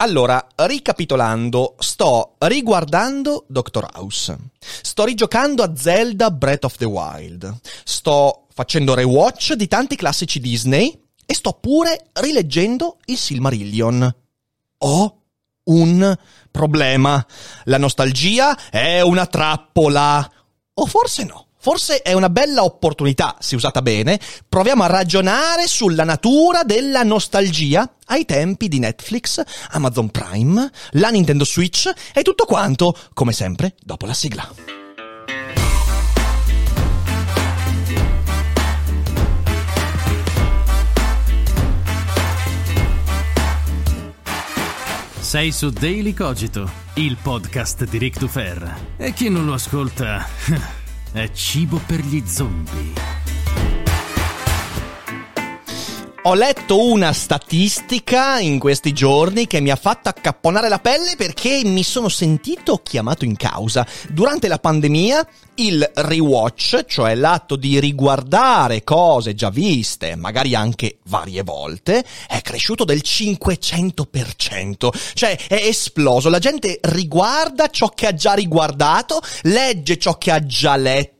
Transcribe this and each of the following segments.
Allora, ricapitolando, sto riguardando Doctor House, sto rigiocando a Zelda Breath of the Wild, sto facendo rewatch di tanti classici Disney e sto pure rileggendo il Silmarillion. Ho un problema. La nostalgia è una trappola. O forse no. Forse è una bella opportunità, se usata bene, proviamo a ragionare sulla natura della nostalgia ai tempi di Netflix, Amazon Prime, la Nintendo Switch e tutto quanto, come sempre, dopo la sigla. Sei su Daily Cogito, il podcast di Rick Dufer. E chi non lo ascolta è cibo per gli zombie. Ho letto una statistica in questi giorni che mi ha fatto accapponare la pelle perché mi sono sentito chiamato in causa. Durante la pandemia il rewatch, cioè l'atto di riguardare cose già viste, magari anche varie volte, è cresciuto del 500%. Cioè è esploso. La gente riguarda ciò che ha già riguardato, legge ciò che ha già letto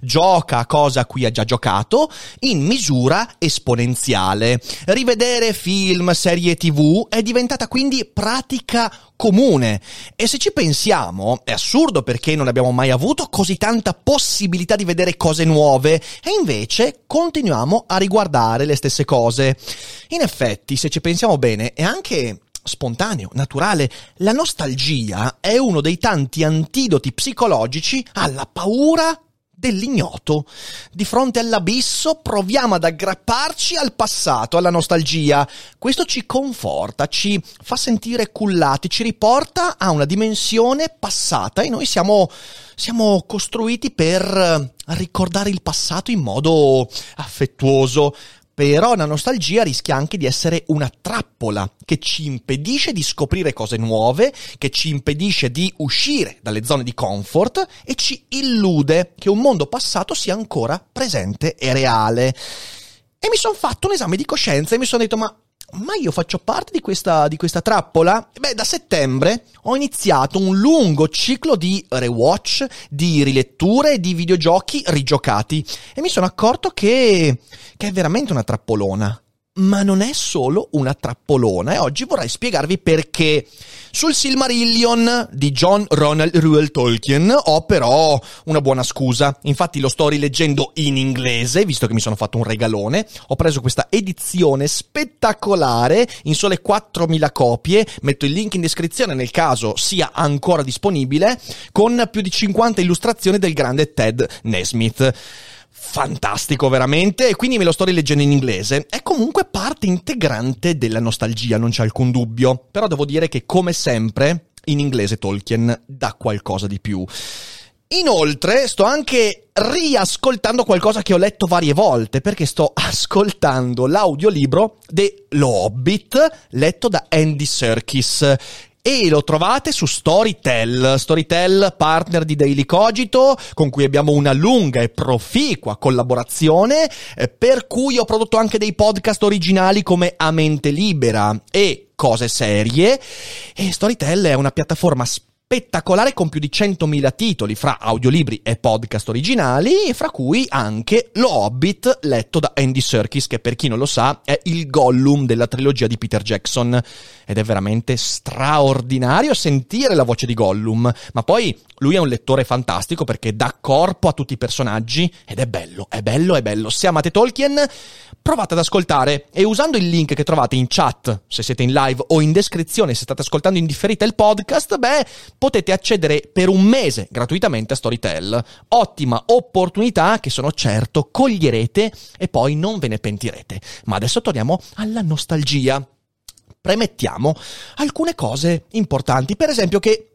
gioca a cosa a cui ha già giocato in misura esponenziale. Rivedere film, serie tv è diventata quindi pratica comune. E se ci pensiamo, è assurdo perché non abbiamo mai avuto così tanta possibilità di vedere cose nuove e invece continuiamo a riguardare le stesse cose. In effetti, se ci pensiamo bene, è anche spontaneo, naturale. La nostalgia è uno dei tanti antidoti psicologici alla paura dell'ignoto. Di fronte all'abisso proviamo ad aggrapparci al passato, alla nostalgia. Questo ci conforta, ci fa sentire cullati, ci riporta a una dimensione passata e noi siamo, siamo costruiti per ricordare il passato in modo affettuoso. Però la nostalgia rischia anche di essere una trappola che ci impedisce di scoprire cose nuove, che ci impedisce di uscire dalle zone di comfort e ci illude che un mondo passato sia ancora presente e reale. E mi sono fatto un esame di coscienza e mi sono detto ma ma io faccio parte di questa, di questa trappola? Beh, da settembre ho iniziato un lungo ciclo di rewatch, di riletture di videogiochi rigiocati e mi sono accorto che, che è veramente una trappolona ma non è solo una trappolona e oggi vorrei spiegarvi perché. Sul Silmarillion di John Ronald Reuel Tolkien ho però una buona scusa. Infatti lo sto rileggendo in inglese, visto che mi sono fatto un regalone. Ho preso questa edizione spettacolare in sole 4.000 copie. Metto il link in descrizione nel caso sia ancora disponibile, con più di 50 illustrazioni del grande Ted Nesmith fantastico veramente e quindi me lo sto rileggendo in inglese. È comunque parte integrante della nostalgia, non c'è alcun dubbio, però devo dire che come sempre in inglese Tolkien dà qualcosa di più. Inoltre sto anche riascoltando qualcosa che ho letto varie volte perché sto ascoltando l'audiolibro de Hobbit letto da Andy Serkis e lo trovate su Storytel, Storytel partner di Daily Cogito, con cui abbiamo una lunga e proficua collaborazione, eh, per cui ho prodotto anche dei podcast originali come A Mente Libera e Cose Serie. E Storytel è una piattaforma spettacolare con più di 100.000 titoli fra audiolibri e podcast originali, fra cui anche Lo Hobbit letto da Andy Serkis, che per chi non lo sa è il Gollum della trilogia di Peter Jackson. Ed è veramente straordinario sentire la voce di Gollum, ma poi lui è un lettore fantastico perché dà corpo a tutti i personaggi ed è bello, è bello, è bello. Se amate Tolkien, provate ad ascoltare e usando il link che trovate in chat se siete in live o in descrizione se state ascoltando in differita il podcast, beh, potete accedere per un mese gratuitamente a Storytel. Ottima opportunità che sono certo coglierete e poi non ve ne pentirete. Ma adesso torniamo alla nostalgia. premettiamo alcune cose importanti, per esempio che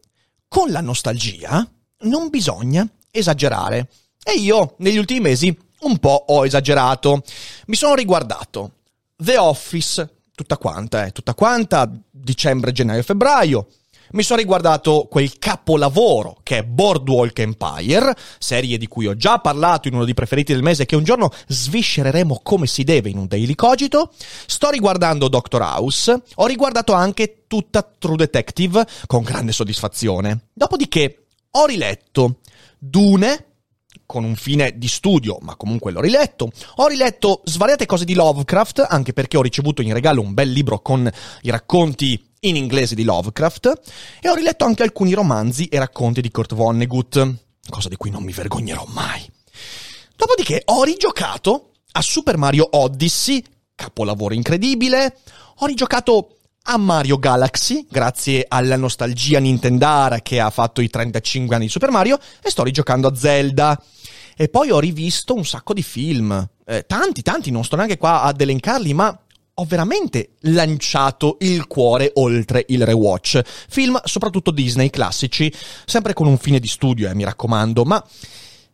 con la nostalgia non bisogna esagerare. E io negli ultimi mesi un po' ho esagerato. Mi sono riguardato The Office, tutta quanta, eh, tutta quanta, dicembre, gennaio, febbraio. Mi sono riguardato quel capolavoro che è Boardwalk Empire, serie di cui ho già parlato in uno dei preferiti del mese che un giorno sviscereremo come si deve in un Daily Cogito. Sto riguardando Doctor House, ho riguardato anche tutta True Detective con grande soddisfazione. Dopodiché ho riletto Dune, con un fine di studio, ma comunque l'ho riletto. Ho riletto svariate cose di Lovecraft, anche perché ho ricevuto in regalo un bel libro con i racconti in inglese di Lovecraft, e ho riletto anche alcuni romanzi e racconti di Kurt Vonnegut, cosa di cui non mi vergognerò mai. Dopodiché ho rigiocato a Super Mario Odyssey, capolavoro incredibile, ho rigiocato a Mario Galaxy, grazie alla nostalgia Nintendara che ha fatto i 35 anni di Super Mario, e sto rigiocando a Zelda. E poi ho rivisto un sacco di film, eh, tanti, tanti, non sto neanche qua ad elencarli, ma ho veramente lanciato il cuore oltre il rewatch. Film soprattutto Disney classici, sempre con un fine di studio, eh, mi raccomando, ma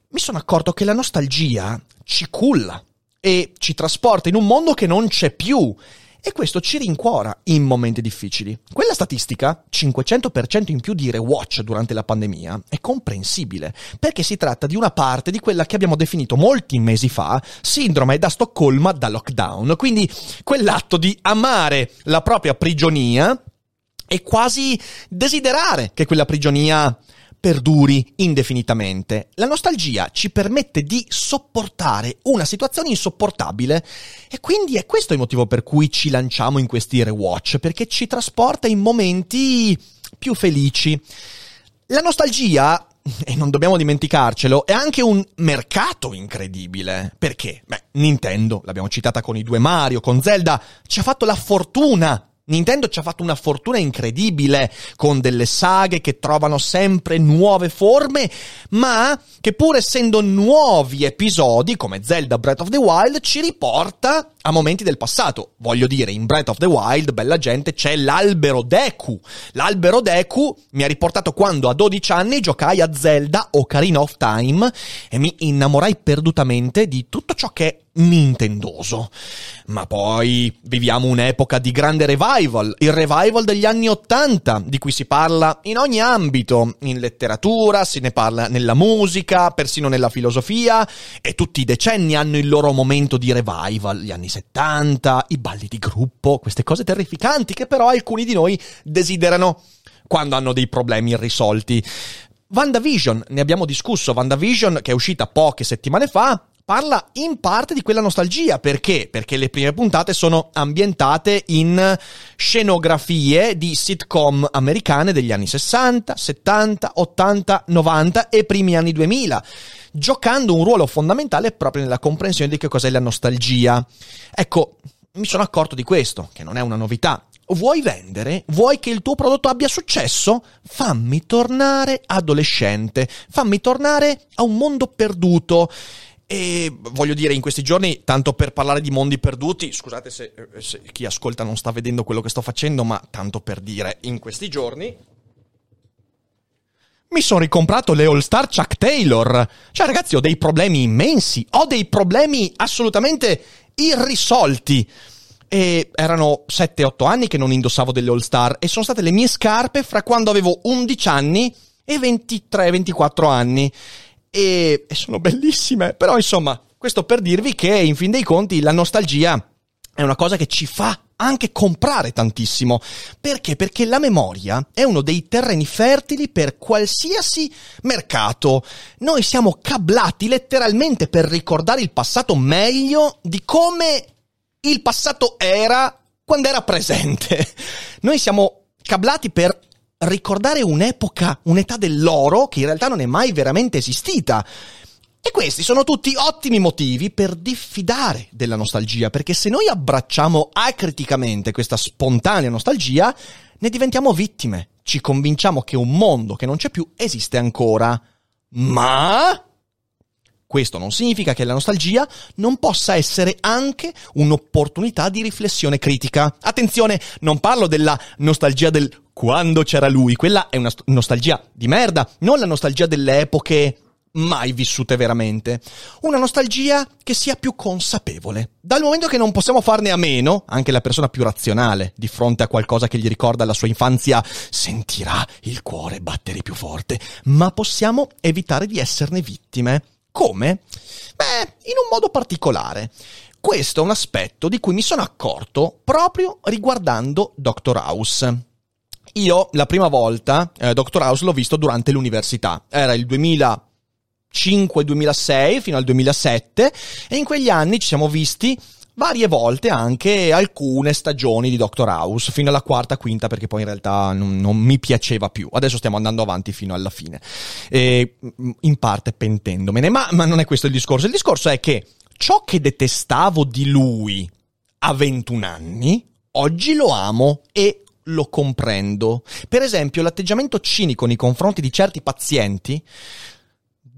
mi sono accorto che la nostalgia ci culla e ci trasporta in un mondo che non c'è più e questo ci rincuora in momenti difficili. Quella statistica, 500% in più di rewatch durante la pandemia, è comprensibile, perché si tratta di una parte di quella che abbiamo definito molti mesi fa sindrome da Stoccolma da lockdown, quindi quell'atto di amare la propria prigionia e quasi desiderare che quella prigionia perduri indefinitamente. La nostalgia ci permette di sopportare una situazione insopportabile e quindi è questo il motivo per cui ci lanciamo in questi rewatch, perché ci trasporta in momenti più felici. La nostalgia e non dobbiamo dimenticarcelo, è anche un mercato incredibile. Perché? Beh, Nintendo, l'abbiamo citata con i due Mario, con Zelda, ci ha fatto la fortuna Nintendo ci ha fatto una fortuna incredibile con delle saghe che trovano sempre nuove forme, ma che pur essendo nuovi episodi come Zelda Breath of the Wild ci riporta a momenti del passato. Voglio dire, in Breath of the Wild, bella gente, c'è l'albero Deku. L'albero Deku mi ha riportato quando a 12 anni giocai a Zelda Ocarina of Time e mi innamorai perdutamente di tutto ciò che nintendoso. Ma poi viviamo un'epoca di grande revival, il revival degli anni Ottanta, di cui si parla in ogni ambito, in letteratura, se ne parla nella musica, persino nella filosofia, e tutti i decenni hanno il loro momento di revival, gli anni 70, i balli di gruppo, queste cose terrificanti che però alcuni di noi desiderano quando hanno dei problemi irrisolti. WandaVision, ne abbiamo discusso, WandaVision che è uscita poche settimane fa, parla in parte di quella nostalgia. Perché? Perché le prime puntate sono ambientate in scenografie di sitcom americane degli anni 60, 70, 80, 90 e primi anni 2000 giocando un ruolo fondamentale proprio nella comprensione di che cos'è la nostalgia. Ecco, mi sono accorto di questo, che non è una novità. Vuoi vendere? Vuoi che il tuo prodotto abbia successo? Fammi tornare adolescente, fammi tornare a un mondo perduto. E voglio dire, in questi giorni, tanto per parlare di mondi perduti, scusate se, se, chi ascolta non sta vedendo quello che sto facendo, ma tanto per dire, in questi giorni mi sono ricomprato le All Star Chuck Taylor. Cioè, ragazzi, ho dei problemi immensi, ho dei problemi assolutamente irrisolti. E erano 7-8 anni che non indossavo delle All Star e sono state le mie scarpe fra quando avevo 11 anni e 23-24 anni e, e sono bellissime. Però insomma, questo per dirvi che in fin dei conti la nostalgia è una cosa che ci fa anche comprare tantissimo. Perché? Perché la memoria è uno dei terreni fertili per qualsiasi mercato. Noi siamo cablati letteralmente per ricordare il passato meglio di come il passato era quando era presente. Noi siamo cablati per ricordare un'epoca, un'età dell'oro che in realtà non è mai veramente esistita. E questi sono tutti ottimi motivi per diffidare della nostalgia, perché se noi abbracciamo acriticamente questa spontanea nostalgia, ne diventiamo vittime. Ci convinciamo che un mondo che non c'è più esiste ancora. Ma questo non significa che la nostalgia non possa essere anche un'opportunità di riflessione critica. Attenzione, non parlo della nostalgia del quando c'era lui, quella è una nostalgia di merda, non la nostalgia delle epoche mai vissute veramente. Una nostalgia che sia più consapevole. Dal momento che non possiamo farne a meno, anche la persona più razionale, di fronte a qualcosa che gli ricorda la sua infanzia, sentirà il cuore battere più forte, ma possiamo evitare di esserne vittime. Come? Beh, in un modo particolare. Questo è un aspetto di cui mi sono accorto proprio riguardando Dr. House. Io la prima volta eh, Dr. House l'ho visto durante l'università. Era il 2000 2005-2006 fino al 2007 e in quegli anni ci siamo visti varie volte anche alcune stagioni di Doctor House, fino alla quarta, quinta, perché poi in realtà non, non mi piaceva più. Adesso stiamo andando avanti fino alla fine, e, in parte pentendomene, ma, ma non è questo il discorso. Il discorso è che ciò che detestavo di lui a 21 anni, oggi lo amo e lo comprendo. Per esempio, l'atteggiamento cinico nei confronti di certi pazienti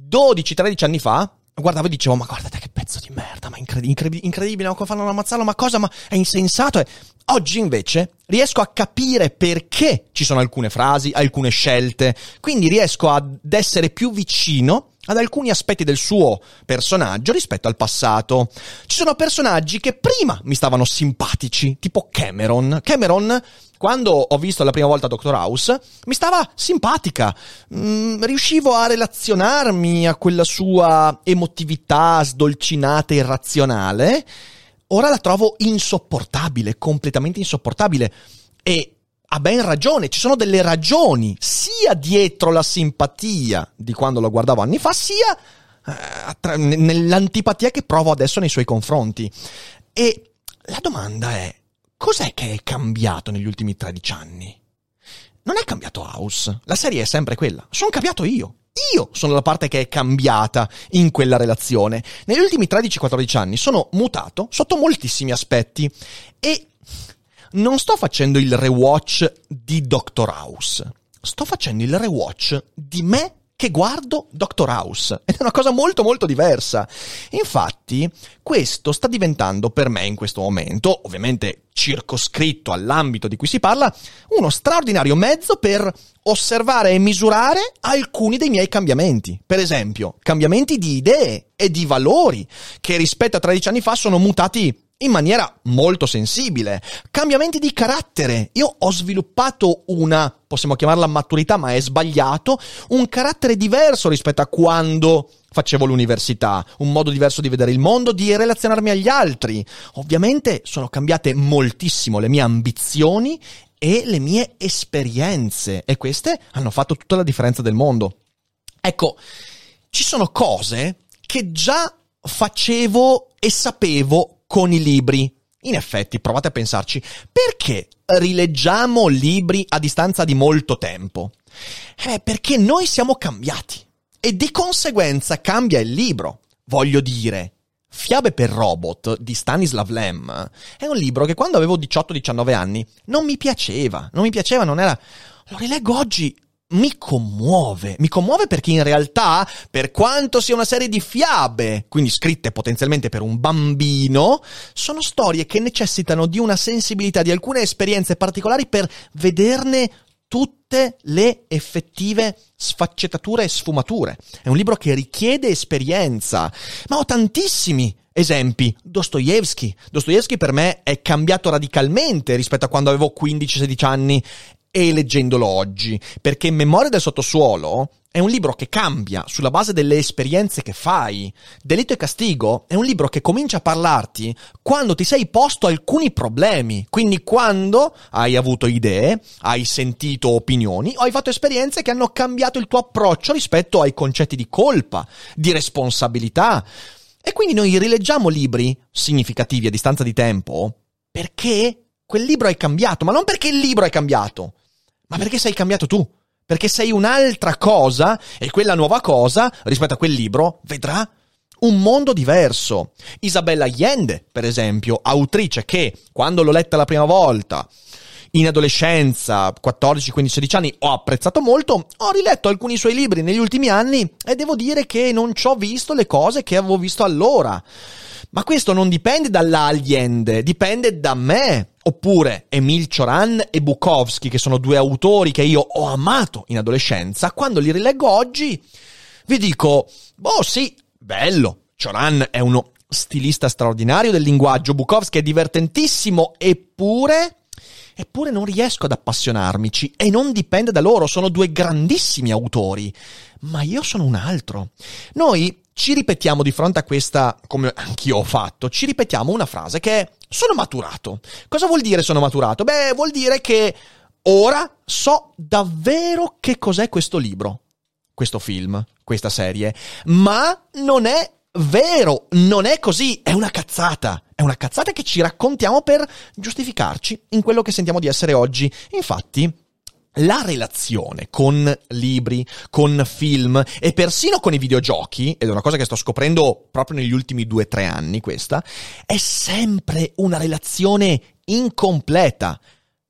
12-13 anni fa, guardavo e dicevo, ma guardate che pezzo di merda, ma incredi- incredi- incredibile, come fanno ad ammazzarlo, ma cosa, ma è insensato. Oggi invece riesco a capire perché ci sono alcune frasi, alcune scelte, quindi riesco ad essere più vicino ad alcuni aspetti del suo personaggio rispetto al passato. Ci sono personaggi che prima mi stavano simpatici, tipo Cameron. Cameron, quando ho visto la prima volta Doctor House, mi stava simpatica. Mm, riuscivo a relazionarmi a quella sua emotività sdolcinata e irrazionale. Ora la trovo insopportabile, completamente insopportabile. E ha ben ragione, ci sono delle ragioni sia dietro la simpatia di quando lo guardavo anni fa, sia eh, nell'antipatia che provo adesso nei suoi confronti. E la domanda è, cos'è che è cambiato negli ultimi 13 anni? Non è cambiato House, la serie è sempre quella, sono cambiato io. Io sono la parte che è cambiata in quella relazione. Negli ultimi 13-14 anni sono mutato sotto moltissimi aspetti e non sto facendo il rewatch di Doctor House, sto facendo il rewatch di me che guardo Doctor House. Ed è una cosa molto molto diversa. Infatti, questo sta diventando per me in questo momento, ovviamente circoscritto all'ambito di cui si parla, uno straordinario mezzo per osservare e misurare alcuni dei miei cambiamenti. Per esempio, cambiamenti di idee e di valori che rispetto a 13 anni fa sono mutati in maniera molto sensibile. Cambiamenti di carattere. Io ho sviluppato una, possiamo chiamarla maturità, ma è sbagliato, un carattere diverso rispetto a quando facevo l'università, un modo diverso di vedere il mondo, di relazionarmi agli altri. Ovviamente sono cambiate moltissimo le mie ambizioni e le mie esperienze e queste hanno fatto tutta la differenza del mondo. Ecco, ci sono cose che già facevo e sapevo con i libri. In effetti, provate a pensarci, perché rileggiamo libri a distanza di molto tempo? Eh, perché noi siamo cambiati e di conseguenza cambia il libro. Voglio dire, Fiabe per robot di Stanislav Lem è un libro che quando avevo 18-19 anni non mi piaceva, non mi piaceva, non era... Lo rileggo oggi mi commuove. Mi commuove perché in realtà, per quanto sia una serie di fiabe, quindi scritte potenzialmente per un bambino, sono storie che necessitano di una sensibilità, di alcune esperienze particolari per vederne tutte le effettive sfaccettature e sfumature. È un libro che richiede esperienza, ma ho tantissimi esempi. Dostoevsky. Dostoevsky per me è cambiato radicalmente rispetto a quando avevo 15-16 anni e leggendolo oggi, perché Memoria del sottosuolo è un libro che cambia sulla base delle esperienze che fai. Delitto e castigo è un libro che comincia a parlarti quando ti sei posto alcuni problemi, quindi quando hai avuto idee, hai sentito opinioni o hai fatto esperienze che hanno cambiato il tuo approccio rispetto ai concetti di colpa, di responsabilità. E quindi noi rileggiamo libri significativi a distanza di tempo perché quel libro è cambiato, ma non perché il libro è cambiato, ma perché sei cambiato tu. Perché sei un'altra cosa e quella nuova cosa, rispetto a quel libro, vedrà un mondo diverso. Isabella Allende, per esempio, autrice che, quando l'ho letta la prima volta, in adolescenza, 14, 15, 16 anni, ho apprezzato molto, ho riletto alcuni suoi libri negli ultimi anni e devo dire che non ci ho visto le cose che avevo visto allora. Ma questo non dipende dall'Aliende, dipende da me. Oppure Emil Cioran e Bukowski, che sono due autori che io ho amato in adolescenza, quando li rileggo oggi vi dico, boh sì, bello, Cioran è uno stilista straordinario del linguaggio, Bukowski è divertentissimo, eppure... Eppure non riesco ad appassionarmici e non dipende da loro, sono due grandissimi autori, ma io sono un altro. Noi ci ripetiamo di fronte a questa, come anch'io ho fatto, ci ripetiamo una frase che è sono maturato. Cosa vuol dire sono maturato? Beh, vuol dire che ora so davvero che cos'è questo libro, questo film, questa serie, ma non è vero, non è così, è una cazzata. È una cazzata che ci raccontiamo per giustificarci in quello che sentiamo di essere oggi. Infatti, la relazione con libri, con film e persino con i videogiochi, ed è una cosa che sto scoprendo proprio negli ultimi due o tre anni questa, è sempre una relazione incompleta.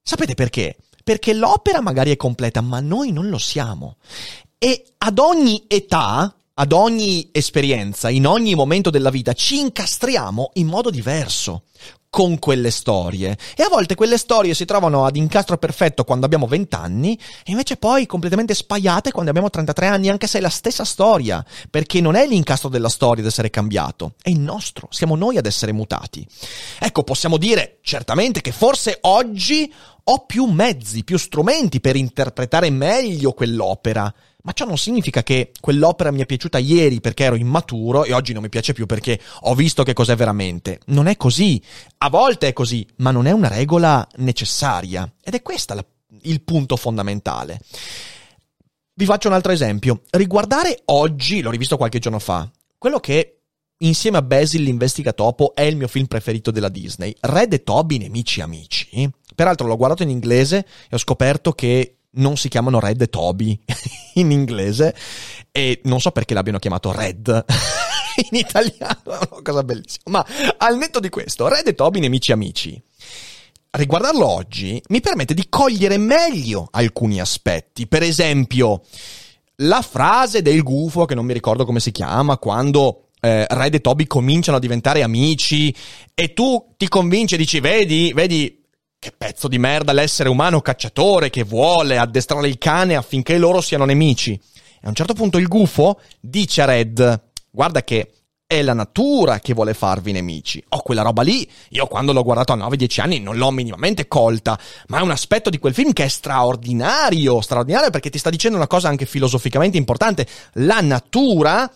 Sapete perché? Perché l'opera magari è completa, ma noi non lo siamo. E ad ogni età ad ogni esperienza, in ogni momento della vita, ci incastriamo in modo diverso con quelle storie. E a volte quelle storie si trovano ad incastro perfetto quando abbiamo 20 anni e invece poi completamente spaiate quando abbiamo 33 anni, anche se è la stessa storia, perché non è l'incastro della storia ad essere cambiato, è il nostro, siamo noi ad essere mutati. Ecco, possiamo dire certamente che forse oggi ho più mezzi, più strumenti per interpretare meglio quell'opera, ma ciò non significa che quell'opera mi è piaciuta ieri perché ero immaturo e oggi non mi piace più perché ho visto che cos'è veramente. Non è così. A volte è così, ma non è una regola necessaria. Ed è questo il punto fondamentale. Vi faccio un altro esempio. Riguardare oggi, l'ho rivisto qualche giorno fa, quello che insieme a Basil l'investigatopo è il mio film preferito della Disney, Red e Toby nemici amici. Peraltro l'ho guardato in inglese e ho scoperto che non si chiamano Red e Toby in inglese e non so perché l'abbiano chiamato Red in italiano, è una cosa bellissima. Ma al netto di questo, Red e Toby nemici amici. Riguardarlo oggi mi permette di cogliere meglio alcuni aspetti. Per esempio, la frase del gufo, che non mi ricordo come si chiama, quando eh, Red e Toby cominciano a diventare amici e tu ti convinci e dici, vedi, vedi, che pezzo di merda l'essere umano cacciatore che vuole addestrare il cane affinché loro siano nemici. E a un certo punto il gufo dice a Red: Guarda che è la natura che vuole farvi nemici. Oh, quella roba lì, io quando l'ho guardato a 9-10 anni non l'ho minimamente colta, ma è un aspetto di quel film che è straordinario, straordinario perché ti sta dicendo una cosa anche filosoficamente importante. La natura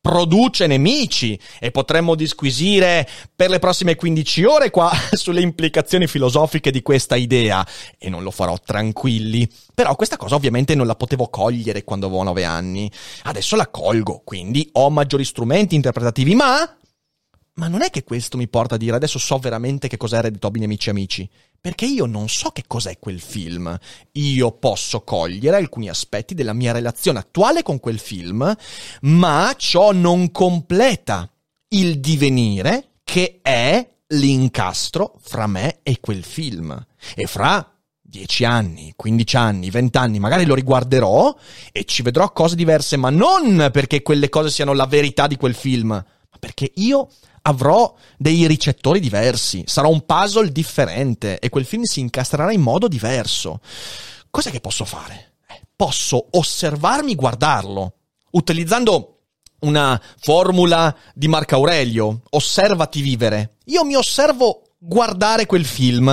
produce nemici e potremmo disquisire per le prossime 15 ore qua sulle implicazioni filosofiche di questa idea e non lo farò tranquilli. Però questa cosa ovviamente non la potevo cogliere quando avevo 9 anni. Adesso la colgo, quindi ho maggiori strumenti interpretativi, ma ma non è che questo mi porta a dire adesso so veramente che cos'è Red Toby Nemici Amici. Perché io non so che cos'è quel film. Io posso cogliere alcuni aspetti della mia relazione attuale con quel film, ma ciò non completa il divenire che è l'incastro fra me e quel film. E fra 10 anni, 15 anni, 20 anni, magari lo riguarderò e ci vedrò cose diverse, ma non perché quelle cose siano la verità di quel film, ma perché io avrò dei ricettori diversi, sarà un puzzle differente e quel film si incastrerà in modo diverso. Cos'è che posso fare? Eh, posso osservarmi guardarlo, utilizzando una formula di Marco Aurelio, osservati vivere. Io mi osservo guardare quel film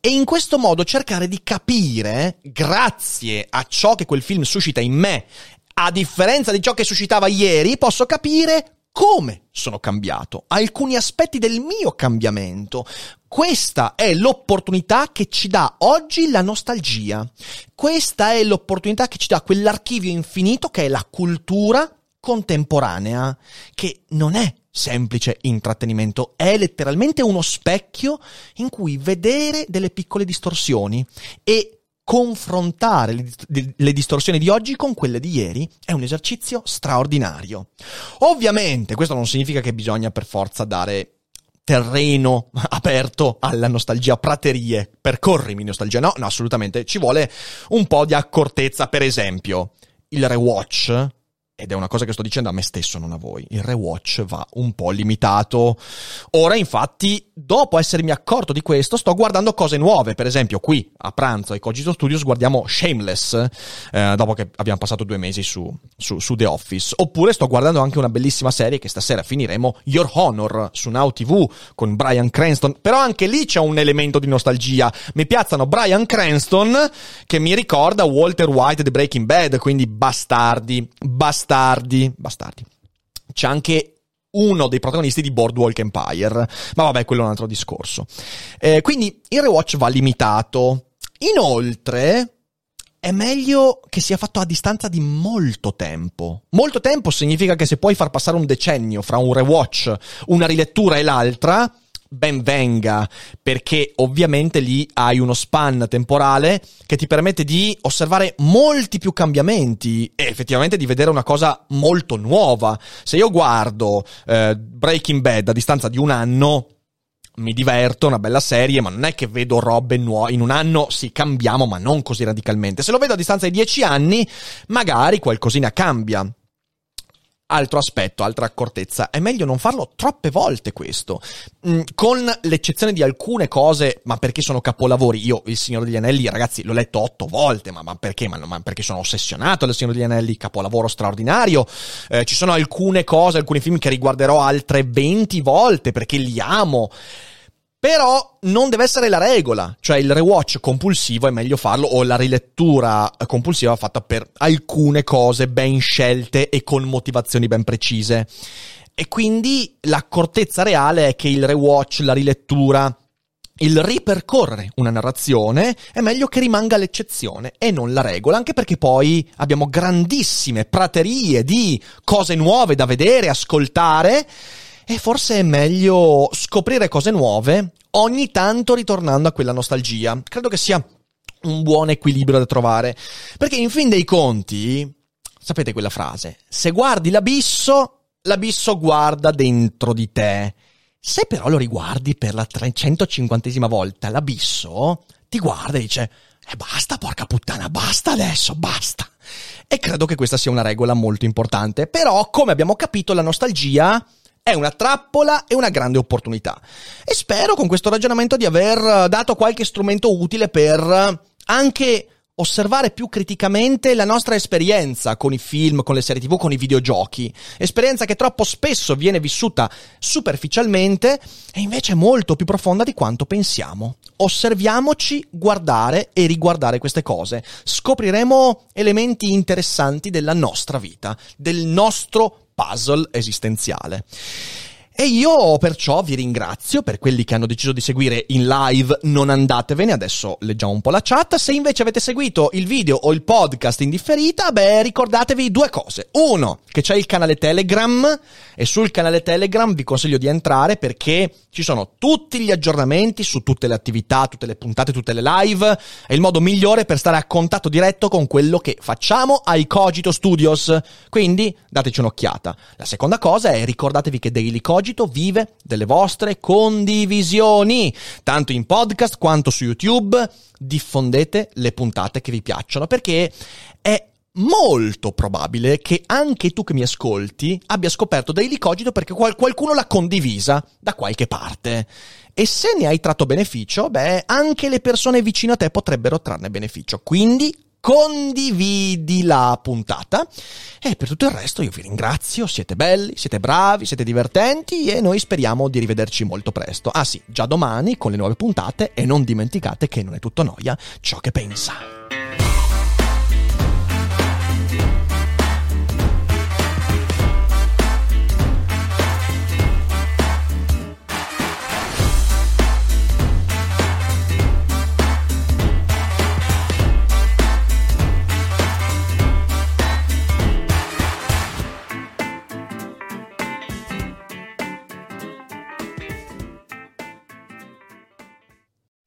e in questo modo cercare di capire, grazie a ciò che quel film suscita in me, a differenza di ciò che suscitava ieri, posso capire come sono cambiato, alcuni aspetti del mio cambiamento. Questa è l'opportunità che ci dà oggi la nostalgia. Questa è l'opportunità che ci dà quell'archivio infinito che è la cultura contemporanea, che non è semplice intrattenimento, è letteralmente uno specchio in cui vedere delle piccole distorsioni e confrontare le, distorsioni di oggi con quelle di ieri è un esercizio straordinario. Ovviamente questo non significa che bisogna per forza dare terreno aperto alla nostalgia, praterie, percorrimi nostalgia. No, no, assolutamente, ci vuole un po' di accortezza, per esempio, il rewatch ed è una cosa che sto dicendo a me stesso, non a voi, il rewatch va un po' limitato. Ora, infatti, dopo essermi accorto di questo, sto guardando cose nuove. Per esempio, qui a pranzo ai Cogito Studios guardiamo Shameless, eh, dopo che abbiamo passato due mesi su, su, su, The Office. Oppure sto guardando anche una bellissima serie che stasera finiremo, Your Honor, su Now TV, con Brian Cranston. Però anche lì c'è un elemento di nostalgia. Mi piazzano Brian Cranston, che mi ricorda Walter White di Breaking Bad, quindi bastardi, bastardi bastardi, bastardi. C'è anche uno dei protagonisti di Boardwalk Empire, ma vabbè, quello è un altro discorso. Eh, quindi il rewatch va limitato. Inoltre, è meglio che sia fatto a distanza di molto tempo. Molto tempo significa che se puoi far passare un decennio fra un rewatch, una rilettura e l'altra, ben venga, perché ovviamente lì hai uno span temporale che ti permette di osservare molti più cambiamenti e effettivamente di vedere una cosa molto nuova. Se io guardo eh, Breaking Bad a distanza di un anno, mi diverto, una bella serie, ma non è che vedo robe nuove. In un anno sì, cambiamo, ma non così radicalmente. Se lo vedo a distanza di dieci anni, magari qualcosina cambia. Altro aspetto, altra accortezza, è meglio non farlo troppe volte questo, mm, con l'eccezione di alcune cose, ma perché sono capolavori. Io, Il Signore degli Anelli, ragazzi, l'ho letto otto volte, ma, ma perché? Ma, ma, perché sono ossessionato del Signore degli Anelli, capolavoro straordinario. Eh, ci sono alcune cose, alcuni film che riguarderò altre venti volte perché li amo. Però non deve essere la regola, cioè il rewatch compulsivo è meglio farlo o la rilettura compulsiva fatta per alcune cose ben scelte e con motivazioni ben precise. E quindi l'accortezza reale è che il rewatch, la rilettura, il ripercorrere una narrazione è meglio che rimanga l'eccezione e non la regola, anche perché poi abbiamo grandissime praterie di cose nuove da vedere, ascoltare e forse è meglio scoprire cose nuove ogni tanto ritornando a quella nostalgia. Credo che sia un buon equilibrio da trovare. Perché in fin dei conti, sapete quella frase, se guardi l'abisso, l'abisso guarda dentro di te. Se però lo riguardi per la 350esima volta, l'abisso ti guarda e dice, e eh basta porca puttana, basta adesso, basta. E credo che questa sia una regola molto importante. Però, come abbiamo capito, la nostalgia è una trappola e una grande opportunità. E spero con questo ragionamento di aver dato qualche strumento utile per anche osservare più criticamente la nostra esperienza con i film, con le serie tv, con i videogiochi. Esperienza che troppo spesso viene vissuta superficialmente e invece è molto più profonda di quanto pensiamo. Osserviamoci guardare e riguardare queste cose. Scopriremo elementi interessanti della nostra vita, del nostro puzzle esistenziale. E io perciò vi ringrazio per quelli che hanno deciso di seguire in live, non andatevene, adesso leggiamo un po' la chat. Se invece avete seguito il video o il podcast in differita, beh, ricordatevi due cose. Uno, che c'è il canale Telegram e sul canale Telegram vi consiglio di entrare perché ci sono tutti gli aggiornamenti su tutte le attività, tutte le puntate, tutte le live. È il modo migliore per stare a contatto diretto con quello che facciamo ai Cogito Studios. Quindi dateci un'occhiata. La seconda cosa è ricordatevi che Daily Cogito Cogito vive delle vostre condivisioni, tanto in podcast quanto su YouTube. Diffondete le puntate che vi piacciono perché è molto probabile che anche tu che mi ascolti abbia scoperto Daily Cogito perché qualcuno l'ha condivisa da qualche parte. E se ne hai tratto beneficio, beh, anche le persone vicine a te potrebbero trarne beneficio. Quindi condividi la puntata e per tutto il resto io vi ringrazio, siete belli, siete bravi, siete divertenti e noi speriamo di rivederci molto presto. Ah sì, già domani con le nuove puntate e non dimenticate che non è tutto noia ciò che pensa.